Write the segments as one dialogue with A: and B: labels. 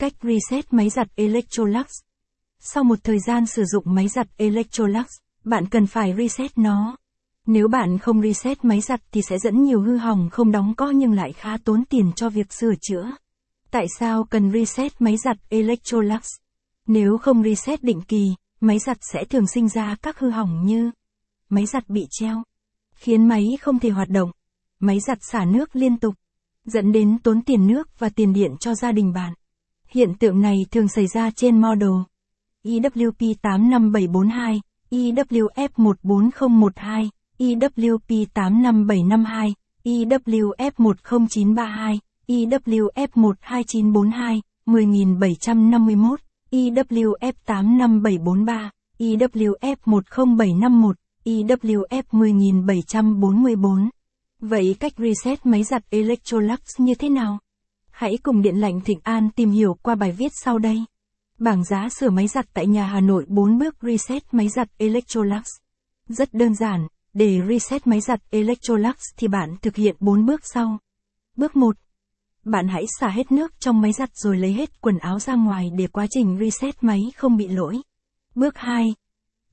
A: Cách reset máy giặt Electrolux. Sau một thời gian sử dụng máy giặt Electrolux, bạn cần phải reset nó. Nếu bạn không reset máy giặt thì sẽ dẫn nhiều hư hỏng không đóng co nhưng lại khá tốn tiền cho việc sửa chữa. Tại sao cần reset máy giặt Electrolux? Nếu không reset định kỳ, máy giặt sẽ thường sinh ra các hư hỏng như máy giặt bị treo, khiến máy không thể hoạt động, máy giặt xả nước liên tục, dẫn đến tốn tiền nước và tiền điện cho gia đình bạn. Hiện tượng này thường xảy ra trên model EWP85742, EWF14012, EWP85752, EWF10932, EWF12942, 10751, EWF85743, EWF10751, EWF10744. Vậy cách reset máy giặt Electrolux như thế nào? Hãy cùng Điện lạnh Thịnh An tìm hiểu qua bài viết sau đây. Bảng giá sửa máy giặt tại nhà Hà Nội 4 bước reset máy giặt Electrolux. Rất đơn giản, để reset máy giặt Electrolux thì bạn thực hiện 4 bước sau. Bước 1. Bạn hãy xả hết nước trong máy giặt rồi lấy hết quần áo ra ngoài để quá trình reset máy không bị lỗi. Bước 2.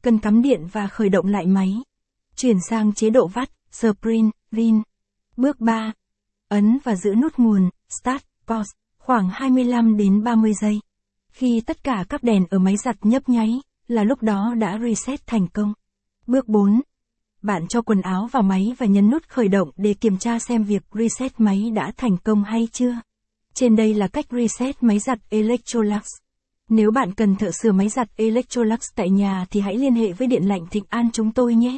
A: Cần cắm điện và khởi động lại máy. Chuyển sang chế độ vắt, sprint, rin. Bước 3. Ấn và giữ nút nguồn, start, pause, khoảng 25 đến 30 giây. Khi tất cả các đèn ở máy giặt nhấp nháy, là lúc đó đã reset thành công. Bước 4. Bạn cho quần áo vào máy và nhấn nút khởi động để kiểm tra xem việc reset máy đã thành công hay chưa. Trên đây là cách reset máy giặt Electrolux. Nếu bạn cần thợ sửa máy giặt Electrolux tại nhà thì hãy liên hệ với Điện lạnh Thịnh An chúng tôi nhé.